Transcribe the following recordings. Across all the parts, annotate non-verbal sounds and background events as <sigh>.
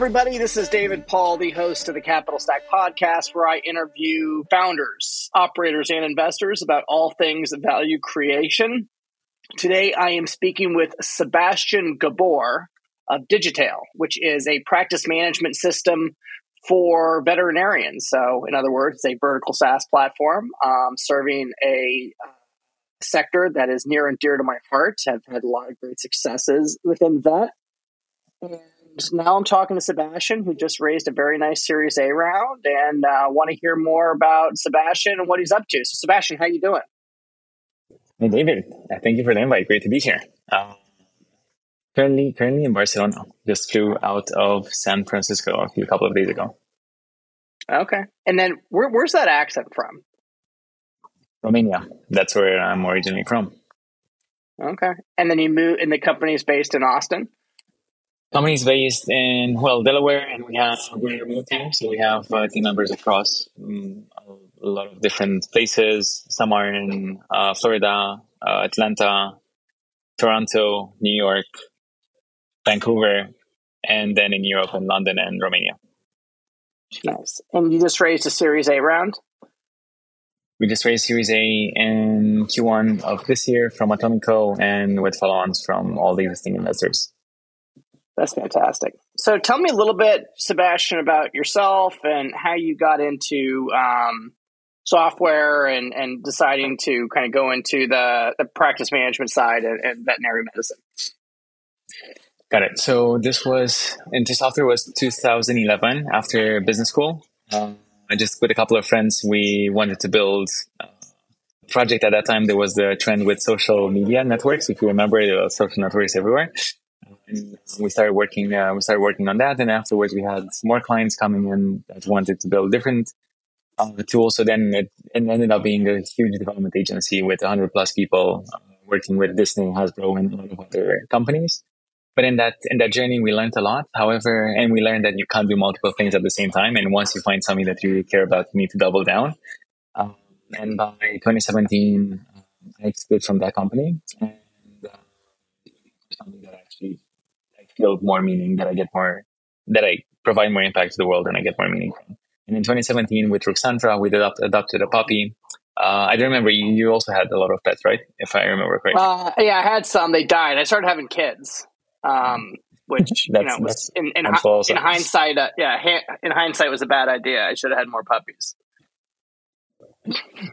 Everybody. This is David Paul, the host of the Capital Stack podcast, where I interview founders, operators, and investors about all things value creation. Today, I am speaking with Sebastian Gabor of Digitail, which is a practice management system for veterinarians. So, in other words, it's a vertical SaaS platform um, serving a uh, sector that is near and dear to my heart. I've had a lot of great successes within vet. And now I'm talking to Sebastian, who just raised a very nice Series A round, and uh, want to hear more about Sebastian and what he's up to. So, Sebastian, how you doing? Hey, David. Uh, thank you for the invite. Great to be here. Uh, currently, currently in Barcelona. Just flew out of San Francisco a few couple of days ago. Okay, and then where, where's that accent from? Romania. That's where I'm originally from. Okay, and then you move, and the company is based in Austin. Company is based in well Delaware, and we have a great remote team, so we have uh, team members across um, a lot of different places. Some are in uh, Florida, uh, Atlanta, Toronto, New York, Vancouver, and then in Europe and London and Romania. Nice. And you just raised a Series A round. We just raised Series A in Q1 of this year from Atomico and with follow-ons from all the existing investors. That's fantastic. So tell me a little bit, Sebastian, about yourself and how you got into um, software and, and deciding to kind of go into the, the practice management side and, and veterinary medicine. Got it. So this was into software was 2011 after business school. Um, I just with a couple of friends, we wanted to build a project at that time. There was the trend with social media networks. If you remember, there were social networks everywhere. And we started working. Uh, we started working on that, and afterwards, we had more clients coming in that wanted to build different uh, tools. So then it, it, ended up being a huge development agency with 100 plus people uh, working with Disney, Hasbro, and a lot of other companies. But in that in that journey, we learned a lot. However, and we learned that you can't do multiple things at the same time. And once you find something that you really care about, you need to double down. Um, and by 2017, uh, I split from that company, and uh, something that actually Feel more meaning, that I get more, that I provide more impact to the world, and I get more meaning from. And in 2017, with Ruxandra, we adopt, adopted a puppy. Uh, I don't remember. You, you also had a lot of pets, right? If I remember correctly. Uh, yeah, I had some. They died. I started having kids um, which <laughs> you know was in in, hi, in hindsight, uh, yeah, ha- in hindsight was a bad idea. I should have had more puppies.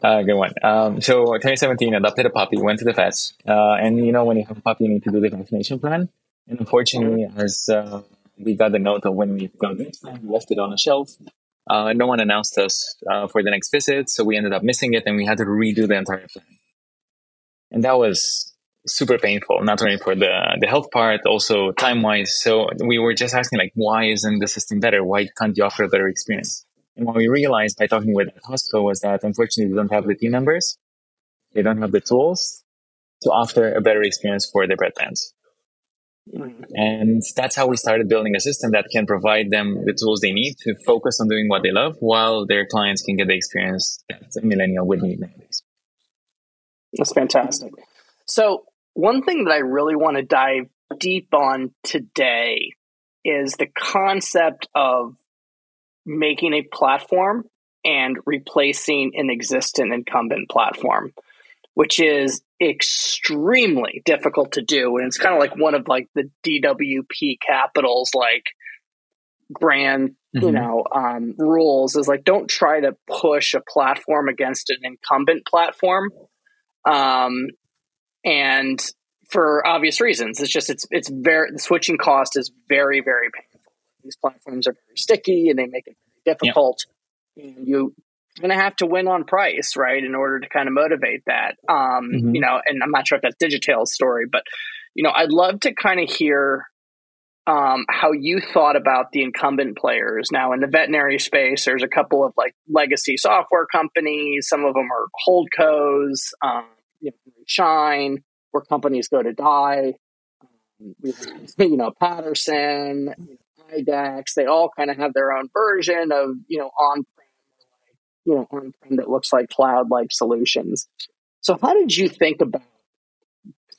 Uh, <laughs> good one. Um, so 2017, adopted a puppy, went to the vets, uh, and you know when you have a puppy, you need to do the vaccination plan. And unfortunately, as uh, we got the note of when we got left it on a shelf. Uh, no one announced us uh, for the next visit, so we ended up missing it, and we had to redo the entire plan. And that was super painful, not only for the, the health part, also time wise. So we were just asking, like, why isn't the system better? Why can't you offer a better experience? And what we realized by talking with the hospital was that unfortunately, they don't have the team members, they don't have the tools to offer a better experience for their pet fans. And that's how we started building a system that can provide them the tools they need to focus on doing what they love while their clients can get the experience that a millennial would need nowadays. That's fantastic. So one thing that I really want to dive deep on today is the concept of making a platform and replacing an existing incumbent platform, which is extremely difficult to do. And it's kind of like one of like the DWP Capital's like grand, mm-hmm. you know, um, rules is like don't try to push a platform against an incumbent platform. Um, and for obvious reasons, it's just it's it's very the switching cost is very very painful. These platforms are very sticky and they make it very difficult. And you going to have to win on price, right, in order to kind of motivate that. Um, mm-hmm. You know, and I'm not sure if that's Digitail's story, but you know, I'd love to kind of hear um, how you thought about the incumbent players. Now, in the veterinary space, there's a couple of like legacy software companies. Some of them are holdcos, um, you know, Shine, where companies go to die. You know, Patterson, you know, IDEXX. They all kind of have their own version of you know on you know on prem that looks like cloud like solutions. So, how did you think about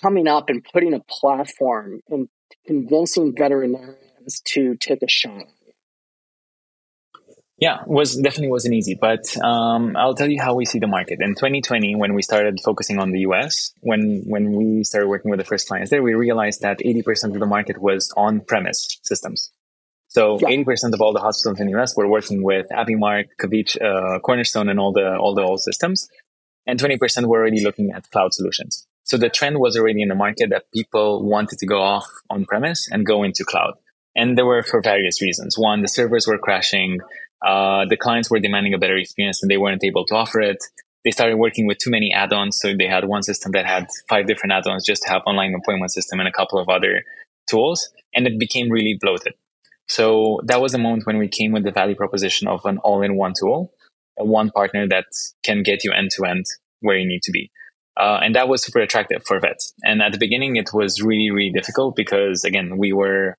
coming up and putting a platform and convincing veterinarians to take a shot yeah, was definitely wasn't easy, but um, I'll tell you how we see the market. In 2020, when we started focusing on the US, when when we started working with the first clients there, we realized that 80% of the market was on-premise systems. So yeah. 80% of all the hospitals in the US were working with Avimark, Kavich, uh, Cornerstone, and all the all the old systems, and 20% were already looking at cloud solutions. So the trend was already in the market that people wanted to go off on premise and go into cloud. And there were for various reasons. One, the servers were crashing. Uh, the clients were demanding a better experience and they weren't able to offer it. They started working with too many add-ons. So they had one system that had five different add-ons just to have online appointment system and a couple of other tools. And it became really bloated. So that was a moment when we came with the value proposition of an all-in-one tool, one partner that can get you end to end where you need to be. Uh, and that was super attractive for vets. And at the beginning, it was really, really difficult because, again, we were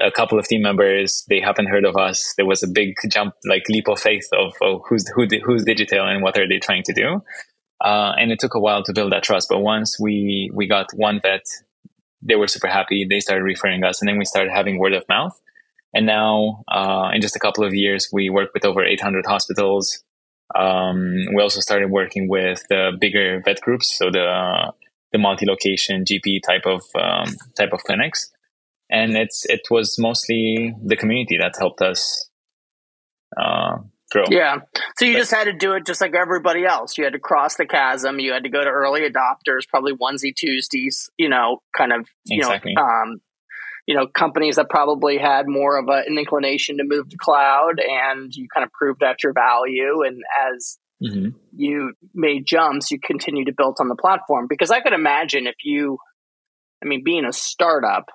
a couple of team members. They haven't heard of us. There was a big jump, like leap of faith of oh, who's who, who's Digitail and what are they trying to do. Uh, and it took a while to build that trust. But once we we got one vet, they were super happy. They started referring us, and then we started having word of mouth. And now, uh, in just a couple of years, we work with over 800 hospitals. Um, we also started working with the bigger vet groups, so the the multi-location GP type of um, type of clinics, and it's it was mostly the community that helped us uh, Yeah, so you just had to do it just like everybody else. You had to cross the chasm. You had to go to early adopters, probably onesie Tuesdays. You know, kind of you exactly. know um, you know companies that probably had more of a, an inclination to move to cloud and you kind of proved out your value and as mm-hmm. you made jumps you continue to build on the platform because i could imagine if you i mean being a startup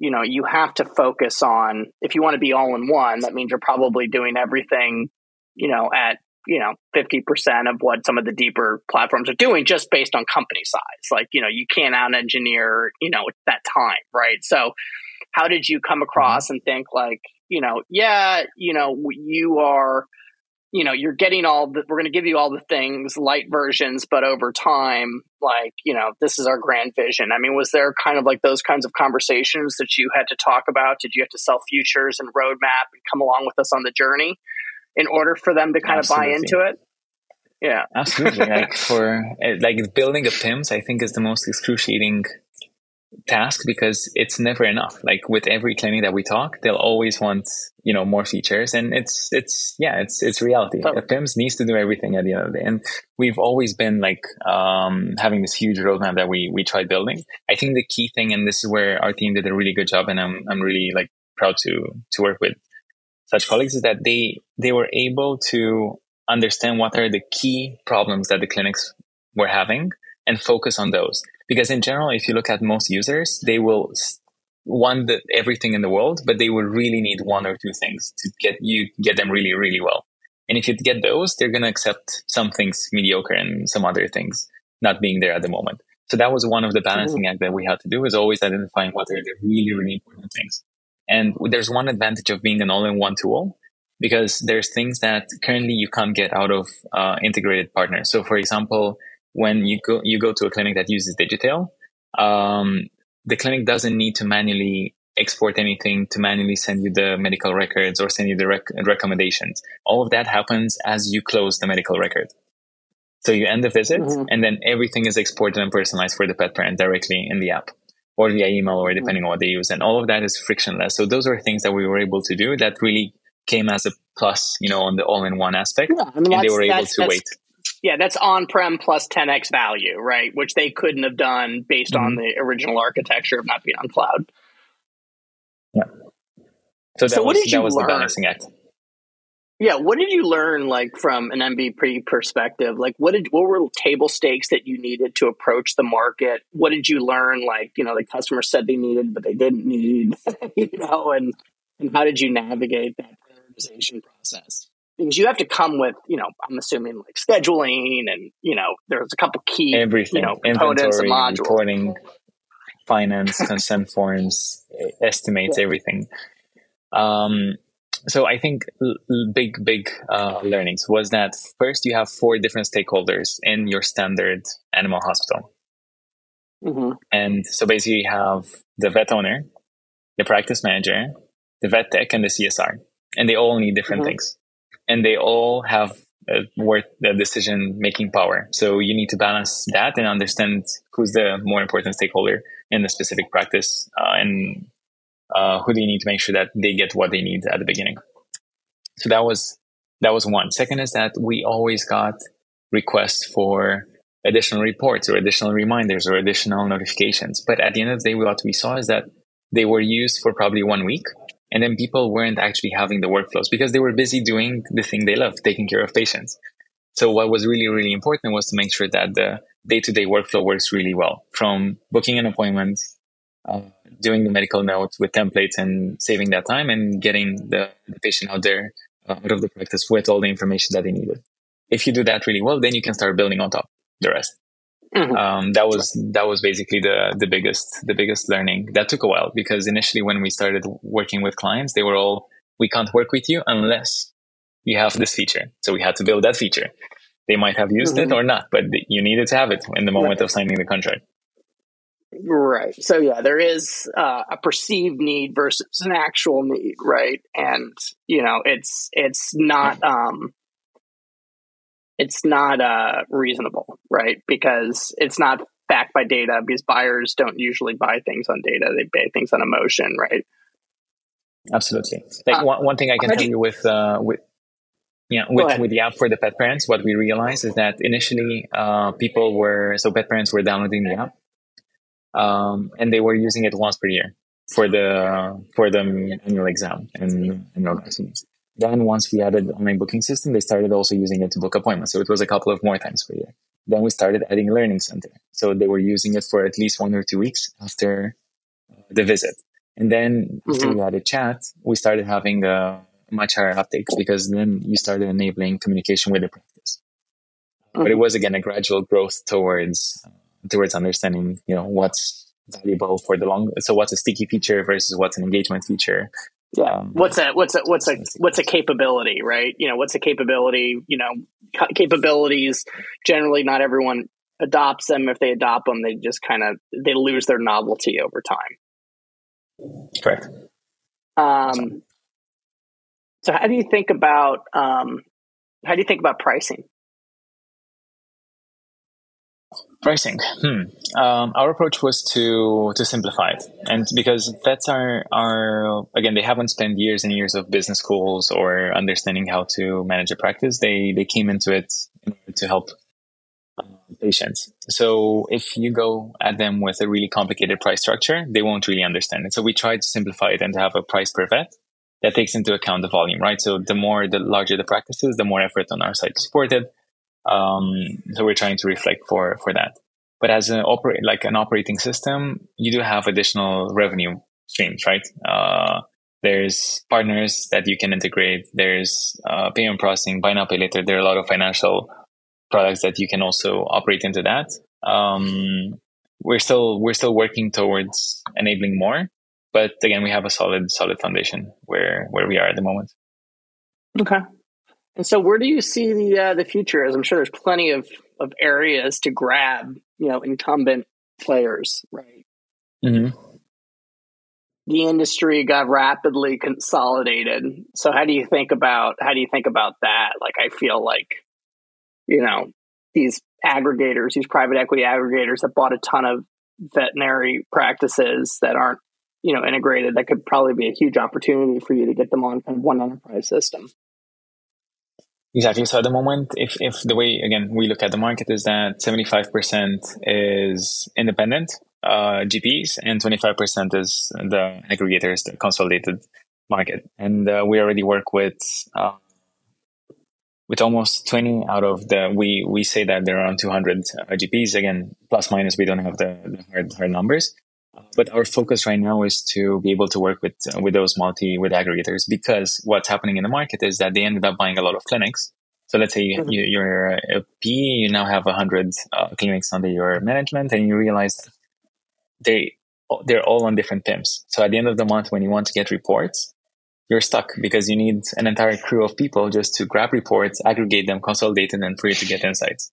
you know you have to focus on if you want to be all in one that means you're probably doing everything you know at you know 50% of what some of the deeper platforms are doing just based on company size like you know you can't out engineer you know at that time right so how did you come across mm-hmm. and think like you know yeah you know you are you know you're getting all the we're going to give you all the things light versions but over time like you know this is our grand vision i mean was there kind of like those kinds of conversations that you had to talk about did you have to sell futures and roadmap and come along with us on the journey in order for them to kind absolutely. of buy into it. Yeah, absolutely. like <laughs> for eh, like building a PIMS, I think is the most excruciating task because it's never enough. Like with every clinic that we talk, they'll always want you know more features, and it's it's yeah, it's it's reality. The PIMS needs to do everything at the end of the day, and we've always been like um, having this huge roadmap that we we tried building. I think the key thing, and this is where our team did a really good job, and I'm I'm really like proud to to work with such colleagues is that they they were able to understand what are the key problems that the clinics were having and focus on those. Because in general, if you look at most users, they will want the, everything in the world, but they will really need one or two things to get you get them really really well. And if you get those, they're going to accept some things mediocre and some other things not being there at the moment. So that was one of the balancing act that we had to do is always identifying what are the really really important things. And there's one advantage of being an all-in-one tool because there's things that currently you can't get out of uh, integrated partners. So, for example, when you go you go to a clinic that uses Digitail, um, the clinic doesn't need to manually export anything to manually send you the medical records or send you the rec- recommendations. All of that happens as you close the medical record. So you end the visit, mm-hmm. and then everything is exported and personalized for the pet parent directly in the app or via email or depending on what they use. And all of that is frictionless. So those are things that we were able to do that really came as a plus, you know, on the all-in-one aspect. Yeah, I mean, and they were able to wait. Yeah, that's on-prem plus 10x value, right? Which they couldn't have done based mm-hmm. on the original architecture of not being on cloud. Yeah. So that so was, that was the balancing act. yeah, what did you learn like from an MVP perspective? Like what did what were table stakes that you needed to approach the market? What did you learn like, you know, the customer said they needed but they didn't need, <laughs> you know, and and how did you navigate that prioritization process? Because you have to come with, you know, I'm assuming like scheduling and, you know, there's a couple key everything, you know, components inventory, and modules. reporting, finance, <laughs> consent forms, estimates, Yeah. everything. Um, so I think big, big uh, learnings was that first you have four different stakeholders in your standard animal hospital. Mhm. And so basically you have the vet owner, the practice manager, the vet tech, and the CSR. And they all need different Mhm. things. And they all have uh, worth the decision making power. So you need to balance that and understand who's the more important stakeholder in the specific practice uh, and uh, who do you need to make sure that they get what they need at the beginning. So that was that was one. Second is that we always got requests for additional reports or additional reminders or additional notifications. But at the end of the day, what we saw is that they were used for probably one week. And then people weren't actually having the workflows because they were busy doing the thing they love, taking care of patients. So what was really, really important was to make sure that the day to day workflow works really well from booking an appointment, uh, doing the medical notes with templates and saving that time and getting the, the patient out there, uh, out of the practice with all the information that they needed. If you do that really well, then you can start building on top the rest. Mhm. Um, that was that was basically the the biggest the biggest learning. That took a while because initially when we started working with clients, they were all we can't work with you unless you have this feature. So we had to build that feature. They might have used it Mhm. or not, but you needed to have it in the moment Right. of signing the contract. Right. So yeah, there is uh, a perceived need versus an actual need, right? And you know, it's it's not um it's not uh reasonable, right? Because it's not backed by data because buyers don't usually buy things on data. They buy things on emotion, right? Absolutely. Like Uh, one, one thing I can tell do you with uh, with yeah with with the app for the pet parents, what we realized is that initially uh, people were so pet parents were downloading the app, um, and they were using it once per year for the for the annual exam and annual vaccines. Then once we added online booking system, they started also using it to book appointments. So it was a couple of more times per year. Then we started adding learning center. So they were using it for at least one or two weeks after uh, the visit. And then after Mhm. we added chat, we started having a much higher uptake because then you started enabling communication with the practice. But it was again a gradual growth towards uh, towards understanding, you know, what's valuable for the long. So what's a sticky feature versus what's an engagement feature. Yeah. Um, what's a what's a what's a what's a capability, right? You know, what's a capability? You know, capabilities. Generally, not everyone adopts them. If they adopt them, they just kind of they lose their novelty over time. Correct. Um, so, how do you think about um, how do you think about pricing? Pricing. Hmm. Um, our approach was to to simplify it, and because vets are are again they haven't spent years and years of business schools or understanding how to manage a practice. They they came into it to help uh, patients. So if you go at them with a really complicated price structure, they won't really understand it. So we tried to simplify it and to have a price per vet that takes into account the volume, right? So the more the larger the practice is, the more effort on our side to support it. Um, so we're trying to reflect for for that. But as an operate like an operating system, you do have additional revenue streams, right? Uh, there's partners that you can integrate. There's uh, payment processing, buy now pay later. There are a lot of financial products that you can also operate into that. Um, we're still we're still working towards enabling more, but again, we have a solid solid foundation where where we are at the moment. Okay. And so, where do you see the uh, the future? As I'm sure there's plenty of of areas to grab, you know, incumbent players, right? Mm-hmm. The industry got rapidly consolidated. So, how do you think about how do you think about that? Like, I feel like, you know, these aggregators, these private equity aggregators that bought a ton of veterinary practices that aren't, you know, integrated. That could probably be a huge opportunity for you to get them on kind of one enterprise system. Exactly. So at the moment, if, if the way, again, we look at the market is that 75% is independent uh, GPs and 25% is the aggregators, the consolidated market. And uh, we already work with uh, with almost 20 out of the we we say that there are around 200 GPS. again plus minus we don't have the, the hard, hard numbers but our focus right now is to be able to work with uh, with those multi with aggregators because what's happening in the market is that they ended up buying a lot of clinics so let's say you, you're a P, you now have 100 uh, clinics under your management and you realize they they're all on different PIMs. So at the end of the month, when you want to get reports, you're stuck because you need an entire crew of people just to grab reports, aggregate them, consolidate them, and for you to get insights.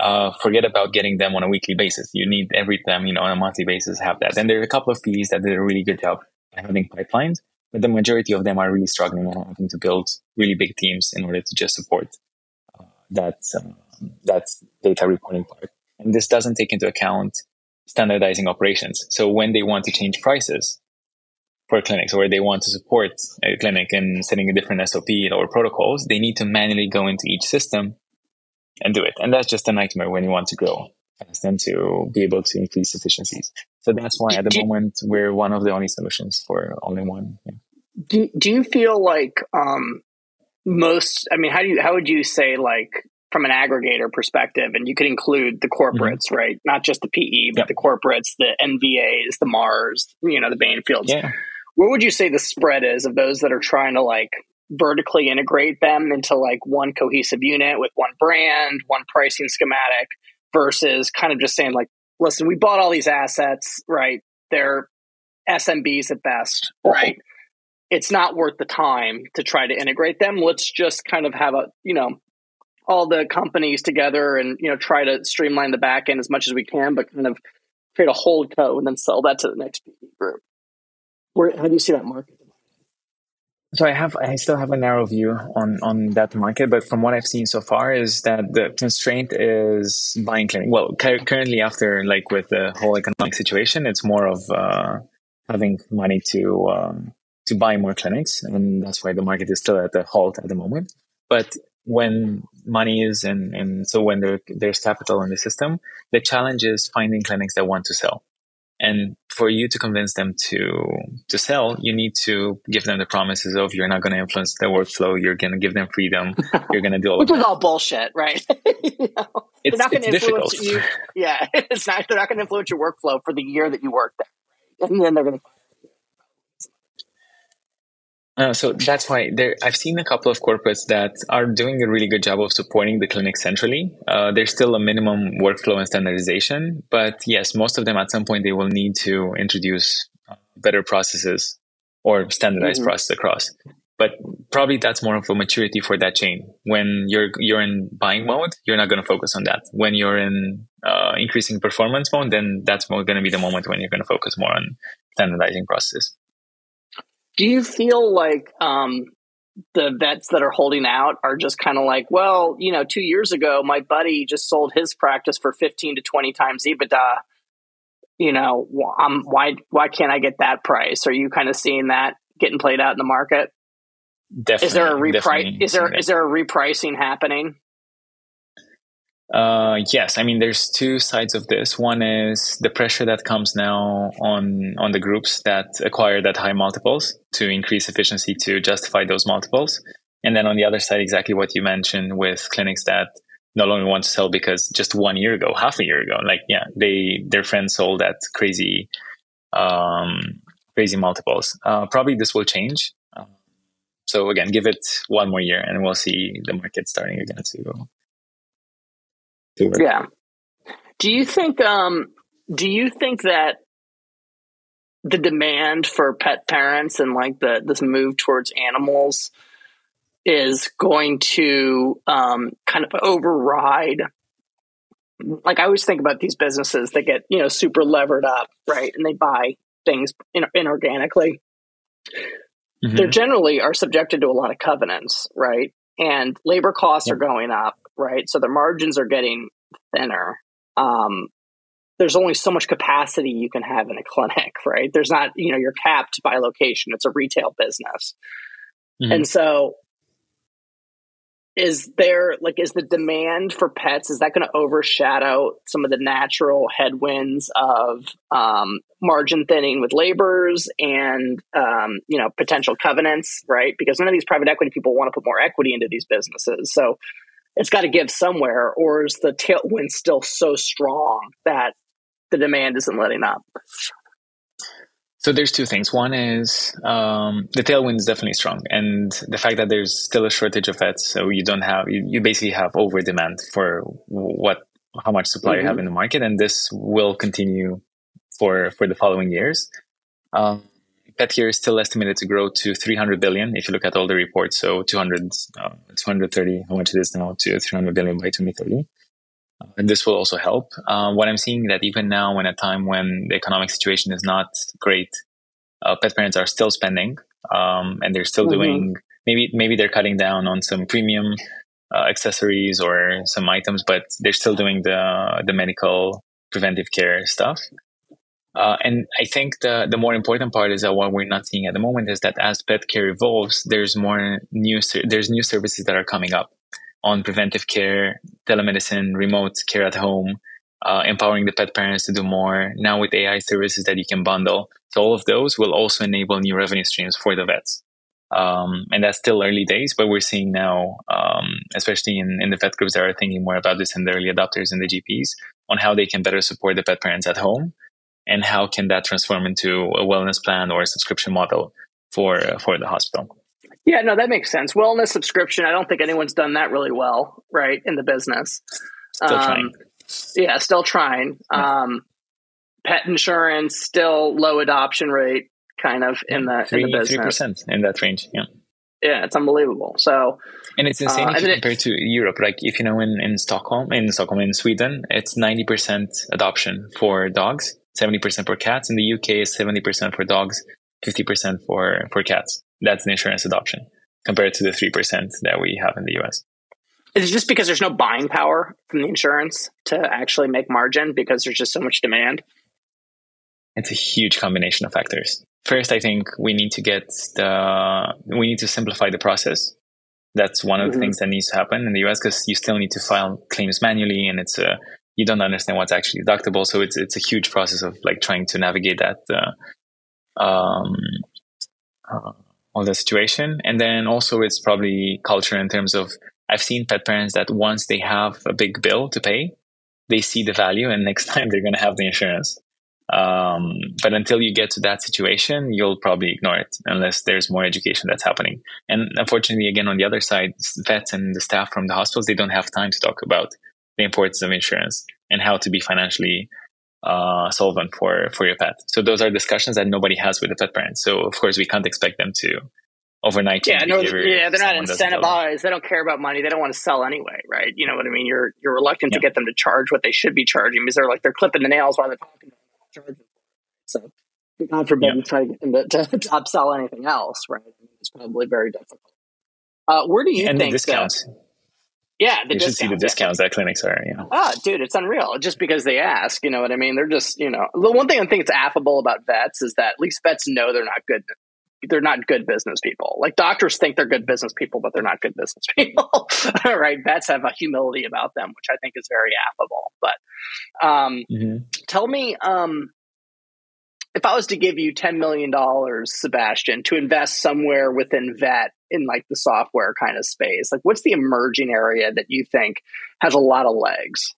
Uh, forget about getting them on a weekly basis. You need every time, you know, on a monthly basis, have that. And there are a couple of PEs that did a really good job having pipelines, but the majority of them are really struggling and having to build really big teams in order to just support uh, that uh, that data reporting part. And this doesn't take into account standardizing operations. So when they want to change prices for clinics or they want to support a clinic in setting a different SOP or protocols, they need to manually go into each system and do it. And that's just a nightmare when you want to grow and to be able to increase efficiencies. So that's why at the moment we're one of the only solutions for only one. Yeah. Do, do you feel like um, most, I mean, how do you, how would you say like from an aggregator perspective, and you could include the corporates, mm-hmm. right? Not just the PE, but the corporates, the NVAs, the Mars, you know, the Banfields. Yeah. What would you say the spread is of those that are trying to like vertically integrate them into like one cohesive unit with one brand, one pricing schematic versus kind of just saying like, listen, we bought all these assets, right? They're SMBs at best, right? It's not worth the time to try to integrate them. Let's just kind of have a, you know, all the companies together and you know try to streamline the back end as much as we can, but kind of create a hold co and then sell that to the next group. Where how do you see that market? So I have I still have a narrow view on on that market, but from what I've seen so far is that the constraint is buying clinic. Well, cu- currently after like with the whole economic situation, it's more of uh, having money to um, to buy more clinics, and that's why the market is still at the halt at the moment. But when money is and, and so when there, there's capital in the system, the challenge is finding clinics that want to sell. And for you to convince them to to sell, you need to give them the promises of you're not going to influence their workflow. You're going to give them freedom. <laughs> You're going to do all which is all bullshit, right? <laughs> you know, it's, not going to influence difficult. you. Yeah, <laughs> it's not. They're not going to influence your workflow for the year that you work there, and then they're going to uh, so that's why there, I've seen a couple of corporates that are doing a really good job of supporting the clinic centrally. Uh, there's still a minimum workflow and standardization, but yes, most of them at some point they will need to introduce uh, better processes or standardized mm-hmm. process across. But probably that's more of a maturity for that chain. When you're you're in buying mode, you're not going to focus on that. When you're in uh, increasing performance mode, then that's going to be the moment when you're going to focus more on standardizing processes. Do you feel like um, the vets that are holding out are just kind of like, well, you know, two years ago, my buddy just sold his practice for 15 to 20 times EBITDA. You know, um, why why can't I get that price? Are you kind of seeing that getting played out in the market? Definitely. Is there a reprice? Is there is there a repricing happening? Uh, yes, I mean there's two sides of this. One is the pressure that comes now on on the groups that acquire that high multiples to increase efficiency to justify those multiples, and then on the other side, exactly what you mentioned with clinics that no longer want to sell because just one year ago, half a year ago, like yeah, they their friends sold at crazy, um, crazy multiples. Uh, probably this will change. Um, so again, give it one more year, and we'll see the market starting again to to it. Yeah. Do you think um do you think that the demand for pet parents and like the this move towards animals is going to um, kind of override like I always think about these businesses that get you know super levered up, right? And they buy things in, inorganically. Mm-hmm. They generally are subjected to a lot of covenants, right? And labor costs yep. are going up, right? So the margins are getting thinner. Um, there's only so much capacity you can have in a <laughs> clinic, right? There's not, you know, you're capped by location. It's a retail business. Mm-hmm. And so is there like is the demand for pets is that going to overshadow some of the natural headwinds of um, margin thinning with laborers and um, you know potential covenants right? Because none of these private equity people want to put more equity into these businesses. So it's got to give somewhere or is the tailwind still so strong that the demand isn't letting up so there's two things. One is um, the tailwind is definitely strong, and the fact that there's still a shortage of vets, so you don't have you, you basically have over demand for what how much supply mm-hmm. you have mm-hmm. in the market, and this will continue for for the following years. Um, pet care is still estimated to grow to 300 billion if you look at all the reports. So 200, uh, 230, how much it is now to 300 billion by 2030 and this will also help. Uh, what I'm seeing that even now, in a time when the economic situation is not great, uh, pet parents are still spending, um, and they're still mm-hmm. doing. Maybe maybe they're cutting down on some premium uh, accessories or some items, but they're still doing the the medical preventive care stuff. Uh, and I think the the more important part is that what we're not seeing at the moment is that as pet care evolves, there's more new there's new services that are coming up on preventive care, telemedicine, remote care at home, uh, empowering the pet parents to do more. Now with AI services that you can bundle. So all of those will also enable new revenue streams for the vets. Um, and that's still early days, but we're seeing now, um, especially in, in the vet groups that are thinking more about this and the early adopters and the GPs on how they can better support the pet parents at home and how can that transform into a wellness plan or a subscription model for, for the hospital. Yeah, no, that makes sense. Wellness subscription. I don't think anyone's done that really well, right, in the business. Still um, trying. Yeah, still trying. Yeah. Um, pet insurance still low adoption rate, kind of in the three, in the business. Three percent in that range. Yeah. Yeah, it's unbelievable. So, and it's insane uh, if you compare it, to Europe. Like if you know, in, in Stockholm, in Stockholm, in Sweden, it's ninety percent adoption for dogs, seventy percent for cats. In the UK, is seventy percent for dogs, fifty percent for for cats. That's the insurance adoption compared to the 3% that we have in the US. Is it just because there's no buying power from the insurance to actually make margin because there's just so much demand? It's a huge combination of factors. First, I think we need to get the, we need to simplify the process. That's one of the mm-hmm. things that needs to happen in the US because you still need to file claims manually and it's a, you don't understand what's actually deductible. So it's, it's a huge process of like trying to navigate that, uh, um, uh, of the situation. And then also it's probably culture in terms of I've seen pet parents that once they have a big bill to pay, they see the value and next <laughs> time they're going to have the insurance. Um, but until you get to that situation, you'll probably ignore it unless there's more education that's happening. And unfortunately, again, on the other side, vets and the staff from the hospitals, they don't have time to talk about the importance of insurance and how to be financially uh, solvent for for your pet. So those are discussions that nobody has with the pet parents. So of course we can't expect them to overnight. Yeah, no, yeah, they're not incentivized. They don't care about money. They don't want to sell anyway, right? You know what I mean? You're you're reluctant yeah. to get them to charge what they should be charging because they're like they're clipping the nails while they're talking. Charging. So God forbid yeah. try to get them to, <laughs> to, to upsell anything else, right? It's probably very difficult. Uh, where do you and think the discounts? That, yeah, the you should see the discounts that clinics are. You know, ah, dude, it's unreal. Just because they ask, you know what I mean? They're just, you know, the one thing I think it's affable about vets is that at least vets know they're not good. They're not good business people. Like doctors think they're good business people, but they're not good business <laughs> people. right? Vets have a humility about them, which I think is very affable. But um, mm-hmm. tell me, um, if I was to give you $10 million, Sebastian, to invest somewhere within vet in like the software kind of space, like what's the emerging area that you think has a lot of legs?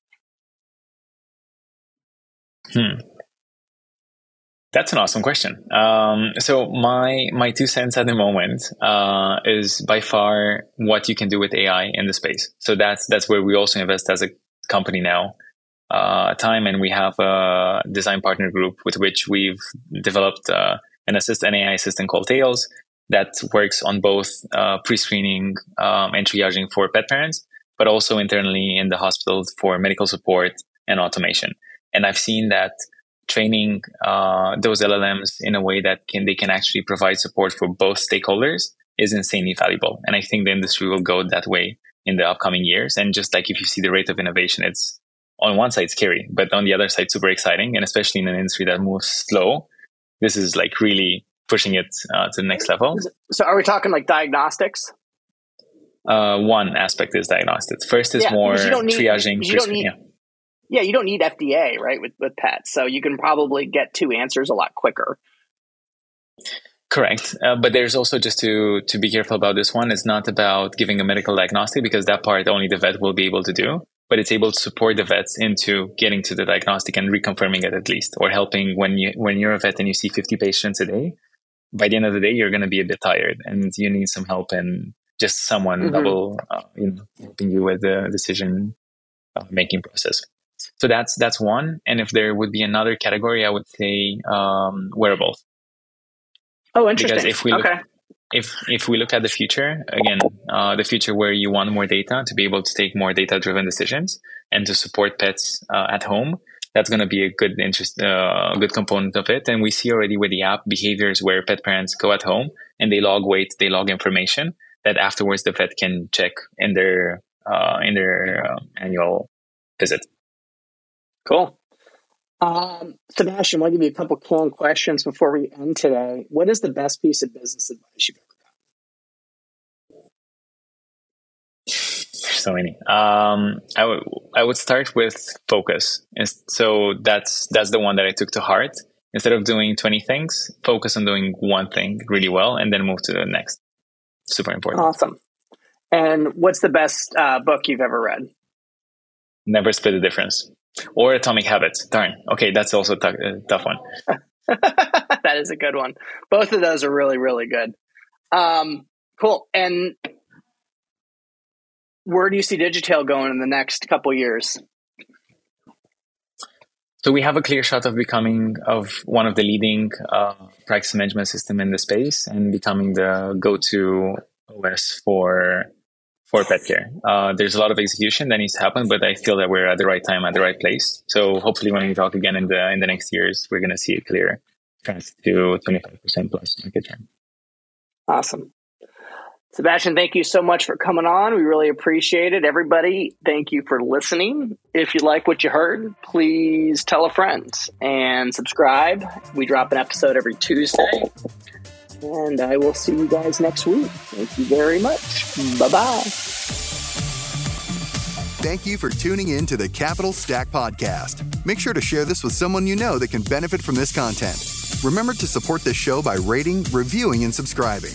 Hmm. That's an awesome question. Um, so my my two cents at the moment uh, is by far what you can do with AI in the space. So that's that's where we also invest as a company now uh, time, and we have a design partner group with which we've developed uh, an assist an AI assistant called Tails that works on both uh, pre-screening um, and triaging for pet parents, but also internally in the hospital for medical support and automation. And I've seen that training uh, those LLMs in a way that can they can actually provide support for both stakeholders is insanely valuable. And I think the industry will go that way in the upcoming years. And just like if you see the rate of innovation, it's on one side scary, but on the other side super exciting. And especially in an industry that moves slow, this is like really pushing it uh, to the next level. So, are we talking like diagnostics? uh, one aspect is diagnostics. First is Yeah, more you don't need- triaging. you don't need- yeah. Yeah, you don't need FDA, right, with, with pets. So you can probably get two answers a lot quicker. Correct, uh, but there's also just to to be careful about this one. It's not about giving a medical diagnostic because that part only the vet will be able to do. But it's able to support the vets into getting to the diagnostic and reconfirming it at least, or helping when you when you're a vet and you see 50 patients a day. By the end of the day, you're going to be a bit tired, and you need some help and just someone Mhm. double, uh, you know, helping you with the decision uh, making process. So that's that's one. And if there would be another category, I would say um, wearables Oh, interesting. Because if we look- okay. If if we look at the future again uh, the future where you want more data to be able to take more data driven decisions and to support pets uh, at home that's going to be a good interest uh, good component of it and we see already with the app behaviors where pet parents go at home and they log weight they log information that afterwards the vet can check in their uh, in their uh, annual visit Cool. Um, Sebastian, I want to give you a couple canned questions before we end today. What is the best piece of business advice you've ever gotten? so many. Um, I would I would start with focus. And so that's that's the one that I took to heart. Instead of doing twenty things, focus on doing one thing really well, and then move to the next. Super important. Awesome. And what's the best uh, book you've ever read? Never split the difference. Or Atomic Habits. Darn. Okay, that's also a tough, tough one. <laughs> that is a good one. Both of those are really, really good. Um, cool. And where do you see Digitail going in the next couple years? So we have a clear shot of becoming of one of the leading uh, practice management system in the space and becoming the go-to OS for for pet care. Uh, there's a lot of execution that needs to happen, but I feel that we're at the right time, at the right place. So hopefully, when we talk again in the in the next years, we're going to see a clear path to 25% plus market share. Awesome. Sebastian, thank you so much for coming on. We really appreciate it. Everybody, thank you for listening. If you like what you heard, please tell a friend and subscribe. We drop an episode every Tuesday. And I will see you guys next week. Thank you very much. Bye bye. Thank you for tuning in to the Capital Stack Podcast. Make sure to share this with someone you know that can benefit from this content. Remember to support this show by rating, reviewing, and subscribing.